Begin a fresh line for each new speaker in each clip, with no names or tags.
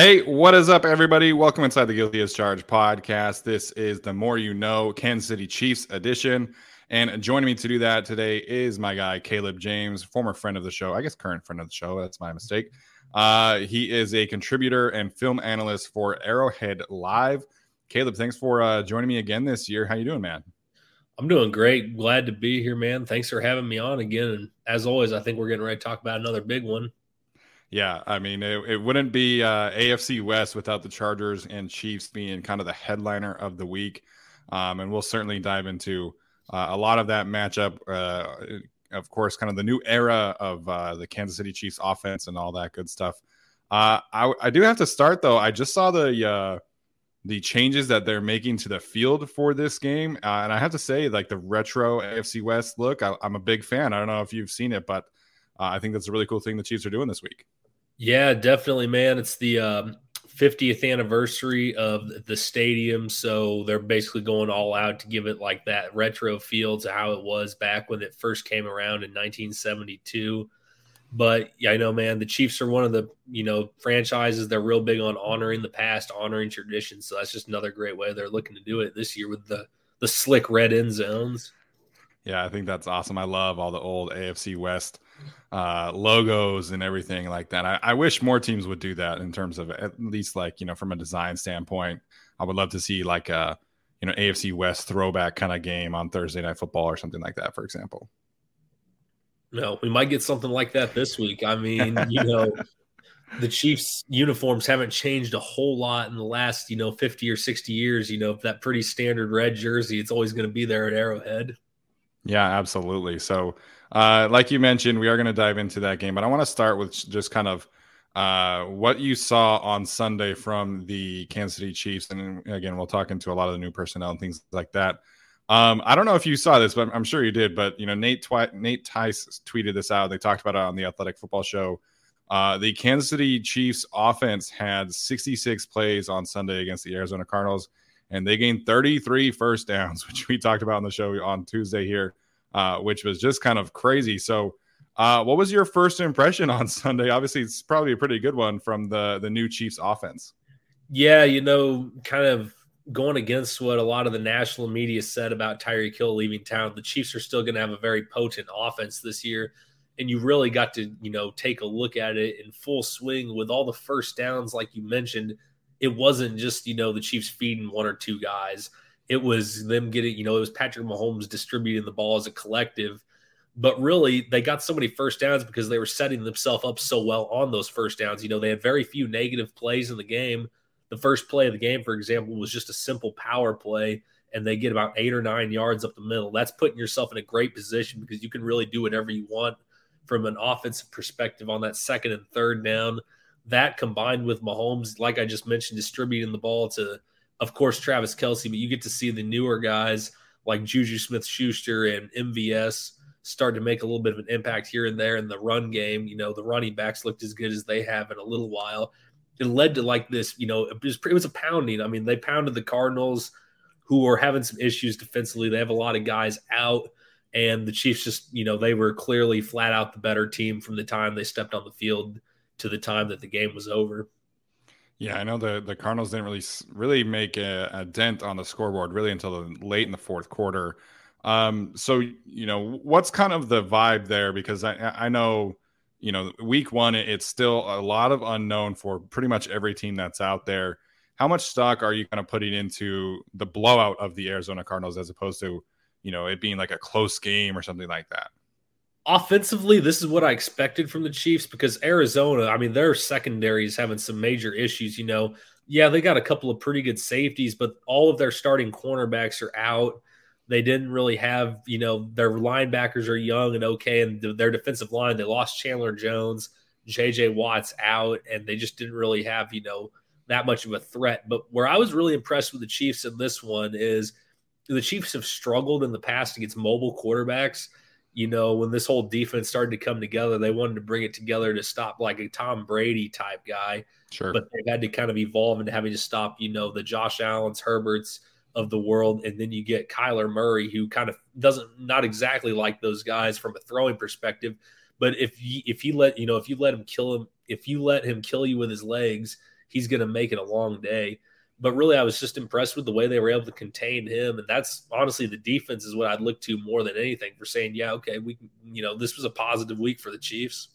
Hey, what is up, everybody? Welcome inside the Guilty as Charged podcast. This is the More You Know Kansas City Chiefs edition. And joining me to do that today is my guy, Caleb James, former friend of the show. I guess current friend of the show. That's my mistake. Uh, he is a contributor and film analyst for Arrowhead Live. Caleb, thanks for uh, joining me again this year. How you doing, man?
I'm doing great. Glad to be here, man. Thanks for having me on again. And as always, I think we're getting ready to talk about another big one.
Yeah, I mean, it, it wouldn't be uh, AFC West without the Chargers and Chiefs being kind of the headliner of the week. Um, and we'll certainly dive into uh, a lot of that matchup. Uh, of course, kind of the new era of uh, the Kansas City Chiefs offense and all that good stuff. Uh, I, I, do have to start though. I just saw the uh, the changes that they're making to the field for this game, and I have to say, like the retro AFC West look, I, am a big fan. I don't know if you've seen it, but I think that's a really cool thing the Chiefs are doing this week.
Yeah, definitely, man. It's the um, 50th anniversary of the stadium, so they're basically going all out to give it like that retro feel to how it was back when it first came around in 1972. But yeah, I know, man, the Chiefs are one of the you know franchises. They're real big on honoring the past, honoring traditions. So that's just another great way they're looking to do it this year with the the slick red end zones.
Yeah, I think that's awesome. I love all the old AFC West uh, logos and everything like that. I, I, wish more teams would do that in terms of at least like you know from a design standpoint. I would love to see like a you know AFC West throwback kind of game on Thursday Night Football or something like that, for example.
No, we might get something like that this week. I mean, you know, the Chiefs uniforms haven't changed a whole lot in the last, you know, 50 or 60 years. You know, that pretty standard red jersey, it's always going to be there at Arrowhead.
Yeah, absolutely. So uh, like you mentioned, we are going to dive into that game, but I want to start with just kind of uh, what you saw on Sunday from the Kansas City Chiefs. And again, we'll talk into a lot of the new personnel and things like that. Um, I don't know if you saw this, but I'm sure you did. But you know, Nate Twi- Nate Tice tweeted this out. They talked about it on the Athletic Football Show. Uh, the Kansas City Chiefs offense had 66 plays on Sunday against the Arizona Cardinals, and they gained 33 first downs, which we talked about on the show on Tuesday here uh, which was just kind of crazy. So, uh, what was your first impression on Sunday? Obviously, it's probably a pretty good one from the the new Chiefs offense.
Yeah, you know, kind of going against what a lot of the national media said about Tyreek Hill leaving town. The Chiefs are still going to have a very potent offense this year. And you really got to, you know, take a look at it in full swing with all the first downs, like you mentioned. It wasn't just, you know, the Chiefs feeding one or two guys it was them getting, you know, it was Patrick Mahomes distributing the ball as a collective. But really, they got so many first downs because they were setting themselves up so well on those first downs. You know, they had very few negative plays in the game. The first play of the game, for example, was just a simple power play, and they get about eight or nine yards up the middle. That's putting yourself in a great position because you can really do whatever you want from an offensive perspective on that second and third down. That combined with Mahomes, like I just mentioned, distributing the ball to of course, Travis Kelce, but you get to see the newer guys like Juju Smith Schuster and MVS start to make a little bit of an impact here and there in the run game. You know, the running backs looked as good as they have in a little while. It led to like this, you know, it was, it was a pounding. I mean, they pounded the Cardinals who are having some issues defensively. They have a lot of guys out. And the Chiefs just, you know, they were clearly flat out the better team from the time they stepped on the field to the time that the game was over.
Yeah, I know the the Cardinals didn't really really make a, a dent on the scoreboard really until the, late in the fourth quarter. Um, so you know, what's kind of the vibe there? Because I I know you know week one it's still a lot of unknown for pretty much every team that's out there. How much stock are you kind of putting into the blowout of the Arizona Cardinals as opposed to you know it being like a close game or something like that?
Offensively, this is what I expected from the Chiefs because Arizona, I mean, their secondary is having some major issues. You know, yeah, they got a couple of pretty good safeties, but all of their starting cornerbacks are out. They didn't really have, you know, their linebackers are young and okay, and their defensive line, they lost Chandler Jones, JJ Watt's out, and they just didn't really have, you know, that much of a threat. But where I was really impressed with the Chiefs in this one is the Chiefs have struggled in the past against mobile quarterbacks you know, when this whole defense started to come together, they wanted to bring it together to stop like a Tom Brady type guy.
Sure.
But they had to kind of evolve into having to stop, you know, the Josh Allen's, Herberts of the world. And then you get Kyler Murray, who kind of doesn't, not exactly like those guys from a throwing perspective. But if you, if you let, you know, if you let him kill him, if you let him kill you with his legs, he's going to make it a long day but really I was just impressed with the way they were able to contain him. And that's honestly the defense is what I'd look to more than anything for saying, yeah, okay, we you know, this was a positive week for the Chiefs.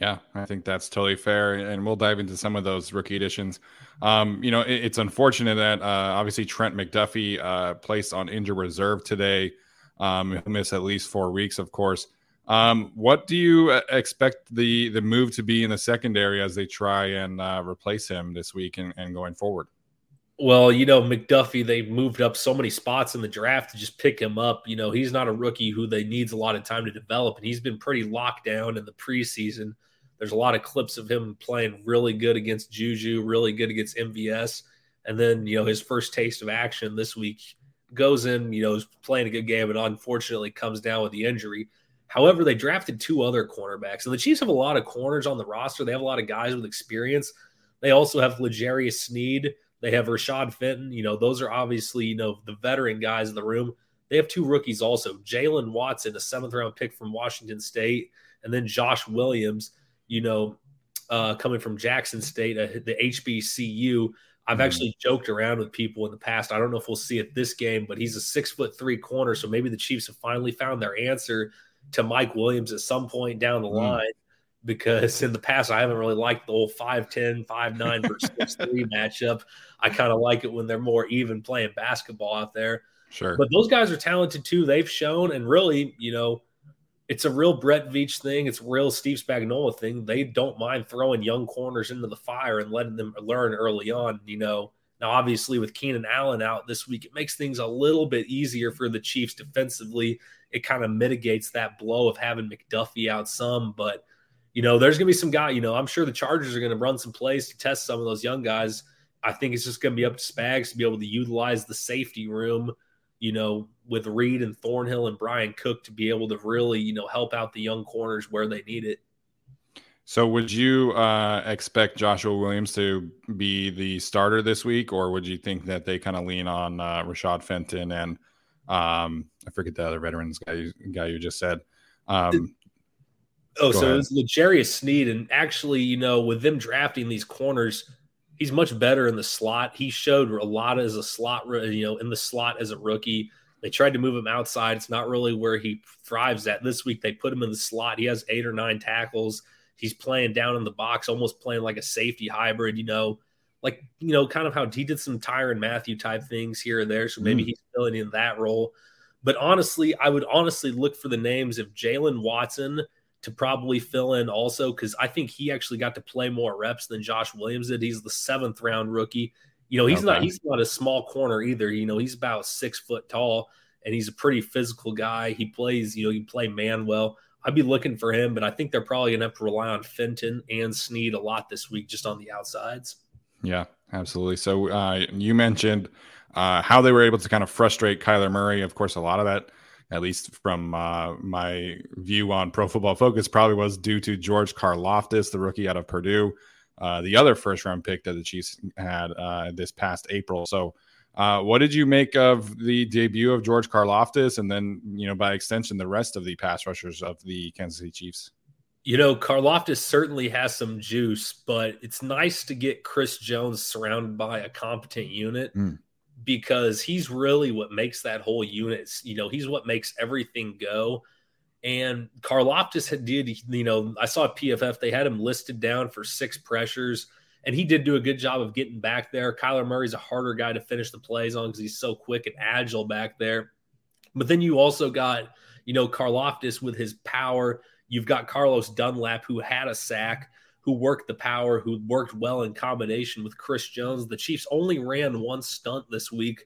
Yeah, I think that's totally fair, and we'll dive into some of those rookie additions. Um, you know, it, it's unfortunate that uh, obviously Trent McDuffie uh, placed on injured reserve today. Um, he'll miss at least four weeks, of course. Um, what do you uh, expect the the move to be in the secondary as they try and uh, replace him this week and, and going forward?
Well, you know, McDuffie, they moved up so many spots in the draft to just pick him up. You know, he's not a rookie who they needs a lot of time to develop, and he's been pretty locked down in the preseason. There's a lot of clips of him playing really good against Juju, really good against MVS. And then, you know, his first taste of action this week goes in, you know, playing a good game, and unfortunately comes down with the injury. However, they drafted two other cornerbacks, and the Chiefs have a lot of corners on the roster. They have a lot of guys with experience. They also have L'Jarius Sneed, they have Rashad Fenton. You know, those are obviously, you know, the veteran guys in the room. They have two rookies also Jaylen Watson, a seventh round pick from Washington State, and then Josh Williams, you know, uh, coming from Jackson State, uh, the HBCU. I've mm-hmm. actually joked around with people in the past. I don't know if we'll see it this game, but he's a six foot three corner. So maybe the Chiefs have finally found their answer to Mike Williams at some point down the mm-hmm. line because in the past I haven't really liked the old 5'10, 5'9 versus 3 matchup. I kind of like it when they're more even playing basketball out there.
Sure.
But those guys are talented too. They've shown, and really, you know, it's a real Brett Veach thing. It's a real Steve Spagnuolo thing. They don't mind throwing young corners into the fire and letting them learn early on. You know, now obviously with Keenan Allen out this week, it makes things a little bit easier for the Chiefs defensively. It kind of mitigates that blow of having McDuffie out some, but you know, there's going to be some guy, you know, I'm sure the Chargers are going to run some plays to test some of those young guys. I think it's just going to be up to Spags to be able to utilize the safety room, you know, with Reed and Thornhill and Bryan Cook to be able to really, you know, help out the young corners where they need it.
So, would you uh, expect Joshua Williams to be the starter this week, or would you think that they kind of lean on uh, Rashad Fenton and um, I forget the other veterans guy, guy you just said? Um,
Oh, Go so ahead. it was L'Jarius Sneed, and actually, you know, with them drafting these corners, he's much better in the slot. He showed a lot as a slot, you know, in the slot as a rookie. They tried to move him outside. It's not really where he thrives at. This week they put him in the slot. He has eight or nine tackles. He's playing down in the box, almost playing like a safety hybrid, you know, like, you know, kind of how he did some Tyrann Mathieu type things here and there. So maybe mm. he's filling in that role. But honestly, I would honestly look for the names of Jaylen Watson – to probably fill in also because I think he actually got to play more reps than Josh Williams did. He's the seventh round rookie. You know, he's okay. not he's not a small corner either. You know, he's about six foot tall and he's a pretty physical guy. He plays, you know, he play man well. I'd be looking for him, but I think they're probably gonna have to rely on Fenton and Sneed a lot this week just on the outsides.
Yeah, absolutely. So uh, you mentioned uh, how they were able to kind of frustrate Kyler Murray. Of course, a lot of that at least from uh, my view on Pro Football Focus, probably was due to George Karlaftis, the rookie out of Purdue, uh, the other first round pick that the Chiefs had uh, this past April. So Uh, what did you make of the debut of George Karlaftis, and then you know by extension the rest of the pass rushers of the Kansas City Chiefs?
You know, Karlaftis certainly has some juice, but it's nice to get Chris Jones surrounded by a competent unit mm. Because he's really what makes that whole unit. You know, he's what makes everything go. And Karlaftis had did, you know, I saw PFF, they had him listed down for six pressures, and he did do a good job of getting back there. Kyler Murray's a harder guy to finish the plays on because he's so quick and agile back there. But then you also got, you know, Karlaftis with his power You've got Carlos Dunlap, who had a sack, who worked the power, who worked well in combination with Chris Jones. The Chiefs only ran one stunt this week,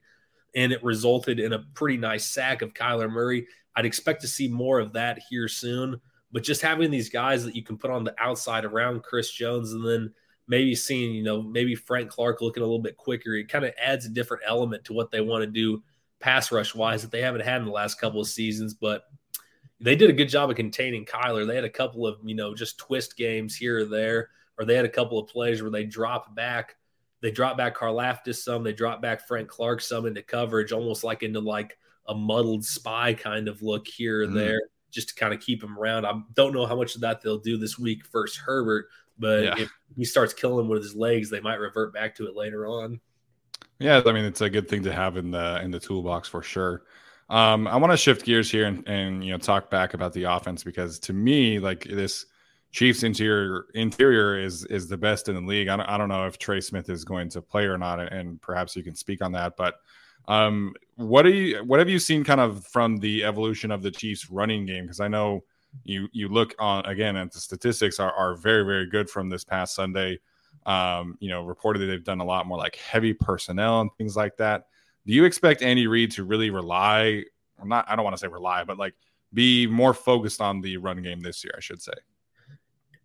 and it resulted in a pretty nice sack of Kyler Murray. I'd expect to see more of that here soon. But just having these guys that you can put on the outside around Chris Jones and then maybe seeing, you know, maybe Frank Clark looking a little bit quicker, it kind of adds a different element to what they want to do pass rush wise that they haven't had in the last couple of seasons. But they did a good job of containing Kyler. They had a couple of, you know, just twist games here or there, or they had a couple of plays where they dropped back. They dropped back Karlaftis some, they dropped back Frank Clark some into coverage, almost like into like a muddled spy kind of look here or mm. there, just to kind of keep him around. I don't know how much of that they'll do this week versus Herbert, but yeah. if he starts killing with his legs, they might revert back to it later on.
Yeah, I mean it's a good thing to have in the in the toolbox for sure. Um, I want to shift gears here and, and you know talk back about the offense because to me, like this Chiefs interior interior is is the best in the league. I don't, I don't know if Trey Smith is going to play or not, and perhaps you can speak on that. But um, what do you what have you seen kind of from the evolution of the Chiefs running game? Because I know you you look on again and the statistics are, are very very good from this past Sunday. Um, you know, reportedly they've done a lot more like heavy personnel and things like that. Do you expect Andy Reid to really rely, or not? I don't want to say rely, but like be more focused on the run game this year, I should say.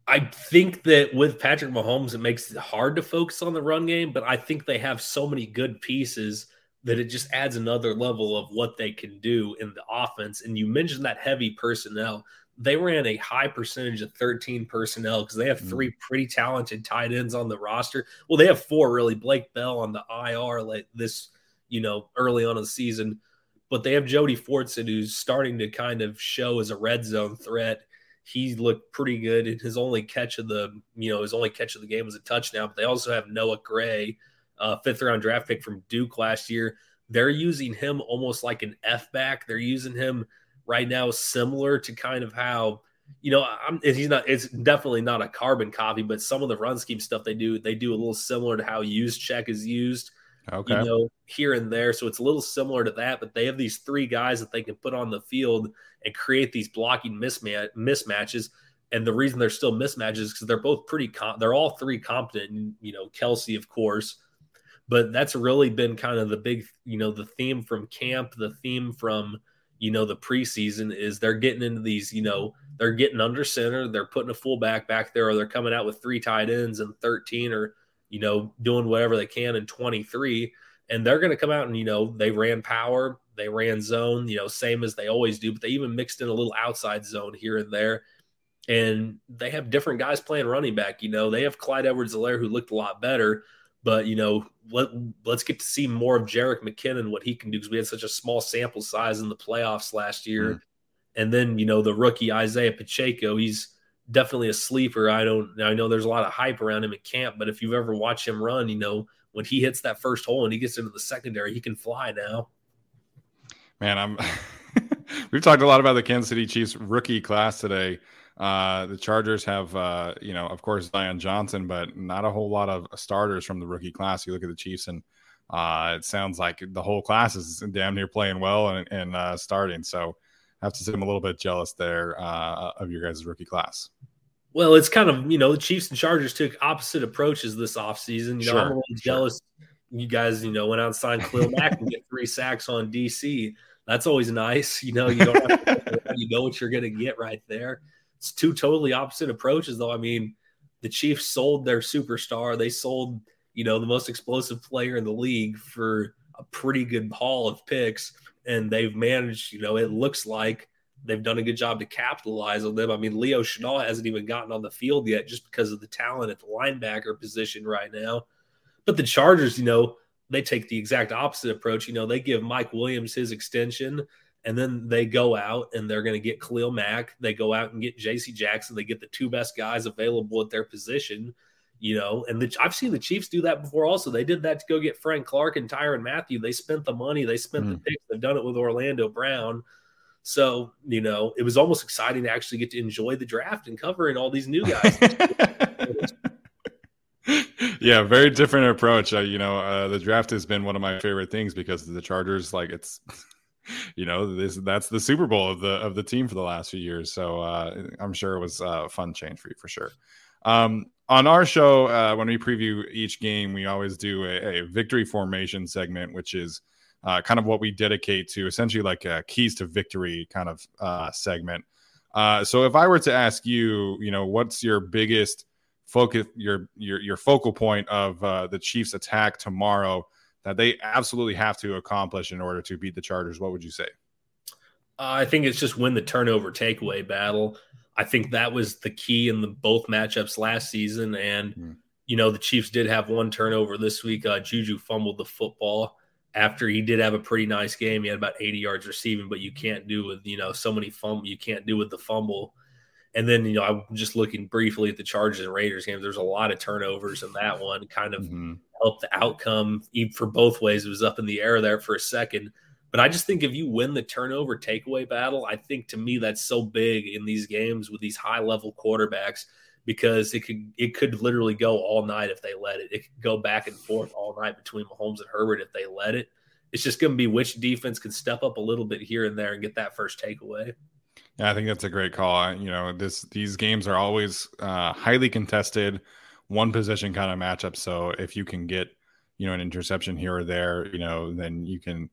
I think that with Patrick Mahomes, it makes it hard to focus on the run game, but I think they have so many good pieces that it just adds another level of what they can do in the offense. And you mentioned that heavy personnel. They ran a high percentage of 13 personnel because they have three mm. pretty talented tight ends on the roster. Well, they have four really. Blake Bell on the IR like this you know, early on in the season. But they have Jody Fortson, who's starting to kind of show as a red zone threat. He looked pretty good. in his only catch of the, you know, his only catch of the game was a touchdown. But they also have Noah Gray, uh, fifth round draft pick from Duke last year. They're using him almost like an F back. They're using him right now similar to kind of how you know, I'm, he's not. It's definitely not a carbon copy, but some of the run scheme stuff they do, they do a little similar to how Juszczyk is used.
Okay.
You know, here and there. So it's a little similar to that, but they have these three guys that they can put on the field and create these blocking mismatches. And the reason they're still mismatches is because they're both pretty, com- they're all three competent. You know, Kelce, of course, but that's really been kind of the big, you know, the theme from camp, the theme from, you know, the preseason is they're getting into these, you know, they're getting under center, they're putting a fullback back there, or they're coming out with three tight ends and 13 or you know, doing whatever they can in 23. And they're going to come out and, you know, they ran power, they ran zone, you know, same as they always do, but they even mixed in a little outside zone here and there. And they have different guys playing running back. You know, they have Clyde Edwards Helaire who looked a lot better, but, you know, let, let's get to see more of Jerick McKinnon, what he can do because we had such a small sample size in the playoffs last year. Mm-hmm. And then, you know, the rookie Isaiah Pacheco, he's, definitely a sleeper. I don't. I know there's a lot of hype around him at camp, but if you've ever watched him run, you know when he hits that first hole and he gets into the secondary, he can fly now.
Man, I'm. We've talked a lot about the Kansas City Chiefs rookie class today. Uh, the Chargers have, uh, you know, of course, Zion Johnson, but not a whole lot of starters from the rookie class. You look at the Chiefs, and uh, it sounds like the whole class is damn near playing well and, and uh, starting. So I have to say I'm a little bit jealous there uh, of your guys' rookie class.
Well, it's kind of, you know, the Chiefs and Chargers took opposite approaches this offseason. You know, sure, I'm a little jealous. You guys, you know, went out and signed Khalil Mack and get three sacks on DC. That's always nice. You know, you don't have to, you know what you're going to get right there. It's two totally opposite approaches, though. I mean, the Chiefs sold their superstar. They sold, you know, the most explosive player in the league for a pretty good haul of picks and they've managed, you know, it looks like they've done a good job to capitalize on them. I mean, Leo Chenal hasn't even gotten on the field yet just because of the talent at the linebacker position right now. But the Chargers, you know, they take the exact opposite approach. You know, they give Mike Williams his extension, and then they go out and they're going to get Khalil Mack. They go out and get J.C. Jackson. They get the two best guys available at their position. You know, and the, I've seen the Chiefs do that before. Also, they did that to go get Frank Clark and Tyrann Mathieu. They spent the money. They spent mm. the picks. They've done it with Orlando Brown. So, you know, it was almost exciting to actually get to enjoy the draft and covering all these new guys.
yeah, very different approach. Uh, you know, uh, the draft has been one of my favorite things because the Chargers, like, it's, you know, this that's the Super Bowl of the of the team for the last few years. So uh, I'm sure it was a fun change for you for sure. Um, on our show, uh, when we preview each game, we always do a, a victory formation segment, which is uh, kind of what we dedicate to essentially like a keys to victory kind of uh, segment. Uh, so if I were to ask you, you know, what's your biggest focus, your your your focal point of uh, the Chiefs' attack tomorrow that they absolutely have to accomplish in order to beat the Chargers? What would you say?
I think it's just win the turnover takeaway battle. I think that was the key in the both matchups last season, and mm. you know the Chiefs did have one turnover this week. Uh, Juju fumbled the football after he did have a pretty nice game. He had about 80 yards receiving, but you can't do with, you know, so many fumble, you can't do with the fumble. And then, you know, I'm just looking briefly at the Chargers and Raiders game. There's a lot of turnovers in that one, kind of mm-hmm. helped the outcome for both ways. It was up in the air there for a second. But I just think if you win the turnover takeaway battle, I think to me that's so big in these games with these high level quarterbacks because it could it could literally go all night if they let it. It could go back and forth all night between Mahomes and Herbert if they let it. It's just going to be which defense can step up a little bit here and there and get that first takeaway.
Yeah, I think that's a great call. You know, this these games are always uh, highly contested, one position kind of matchup. So if you can get you know an interception here or there, you know, then you can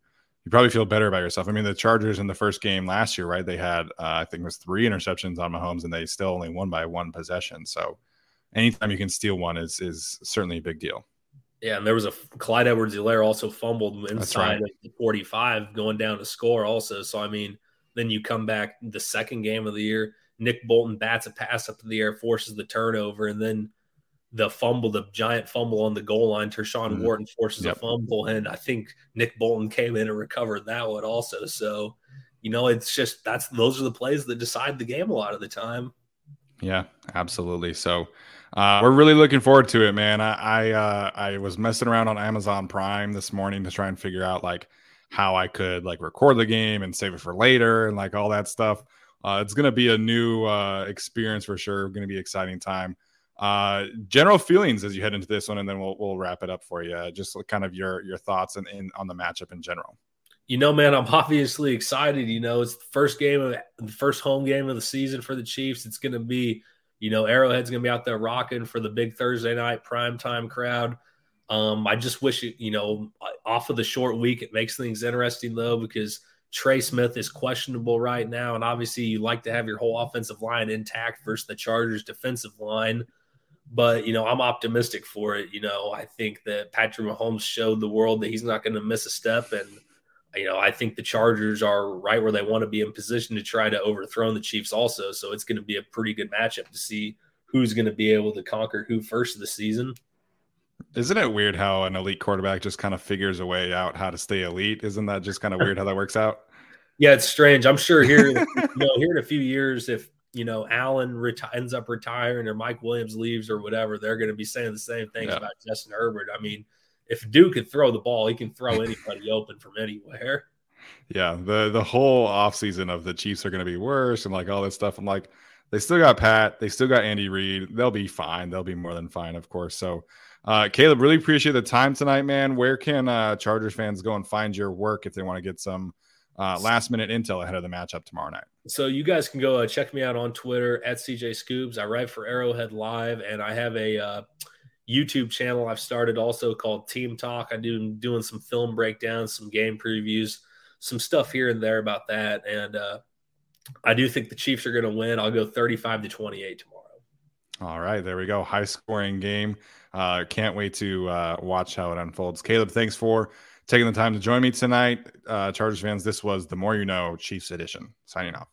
you probably feel better about yourself. I mean, the Chargers in the first game last year, right? They had, uh, I think it was three interceptions on Mahomes, and they still only won by one possession. So, anytime you can steal one is is certainly a big deal.
Yeah, and there was a Clyde Edwards-Helaire also fumbled inside right. of the 45 going down to score also. So I mean, then you come back the second game of the year, Nick Bolton bats a pass up in the air, forces the turnover, and then the fumble, the giant fumble on the goal line. Tershawn mm-hmm. Wharton forces yep. a fumble, and I think Nick Bolton came in and recovered that one also. So, you know, it's just that's those are the plays that decide the game a lot of the time.
Yeah, absolutely. So, uh, we're really looking forward to it, man. I I, uh, I was messing around on Amazon Prime this morning to try and figure out like how I could like record the game and save it for later and like all that stuff. Uh, it's gonna be a new uh, experience for sure. Going to be exciting time. Uh, general feelings as you head into this one, and then we'll we'll wrap it up for you. Just kind of your your thoughts and on the matchup in general.
You know, man, I'm obviously excited. You know, it's the first game of the first home game of the season for the Chiefs. It's going to be, you know, Arrowhead's going to be out there rocking for the big Thursday night prime time crowd. Um, I just wish it, you know, off of the short week, it makes things interesting though because Trey Smith is questionable right now, and obviously you like to have your whole offensive line intact versus the Chargers' defensive line. But you know, I'm optimistic for it. You know, I think that Patrick Mahomes showed the world that he's not going to miss a step, and you know, I think the Chargers are right where they want to be in position to try to overthrow the Chiefs. Also, so it's going to be a pretty good matchup to see who's going to be able to conquer who first of the season.
Isn't it weird how an elite quarterback just kind of figures a way out how to stay elite? Isn't that just kind of weird how that works out?
Yeah, it's strange. I'm sure here, you know, here in a few years, if you know, Allen reti- ends up retiring or Mike Williams leaves or whatever, they're going to be saying the same things yeah. about Justin Herbert. I mean, if Duke can throw the ball, he can throw anybody open from anywhere.
Yeah, the the whole offseason of the Chiefs are going to be worse and like all this stuff. I'm like, they still got Pat, they still got Andy Reid. They'll be fine. They'll be more than fine, of course. So, uh, Caleb, really appreciate the time tonight, man. Where can uh, Chargers fans go and find your work if they want to get some uh, last minute intel ahead of the matchup tomorrow night?
So you guys can go uh, check me out on Twitter at CJ Scoobs. I write for Arrowhead Live, and I have a uh, YouTube channel I've started also called Team Talk. I do doing some film breakdowns, some game previews, some stuff here and there about that. And uh, I do think the Chiefs are going to win. I'll go 35 to 28 tomorrow.
All right, there we go. High scoring game. Uh, can't wait to uh, watch how it unfolds. Caleb, thanks for taking the time to join me tonight. Uh, Chargers fans, this was the More You Know Chiefs edition. Signing off.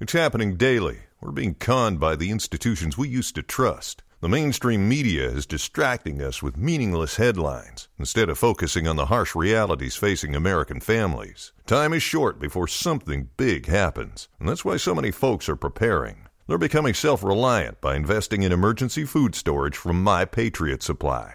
It's happening daily. We're being conned by the institutions we used to trust. The mainstream media is distracting us with meaningless headlines instead of focusing on the harsh realities facing American families. Time is short before something big happens, and that's why so many folks are preparing. They're becoming self reliant by investing in emergency food storage from My Patriot Supply.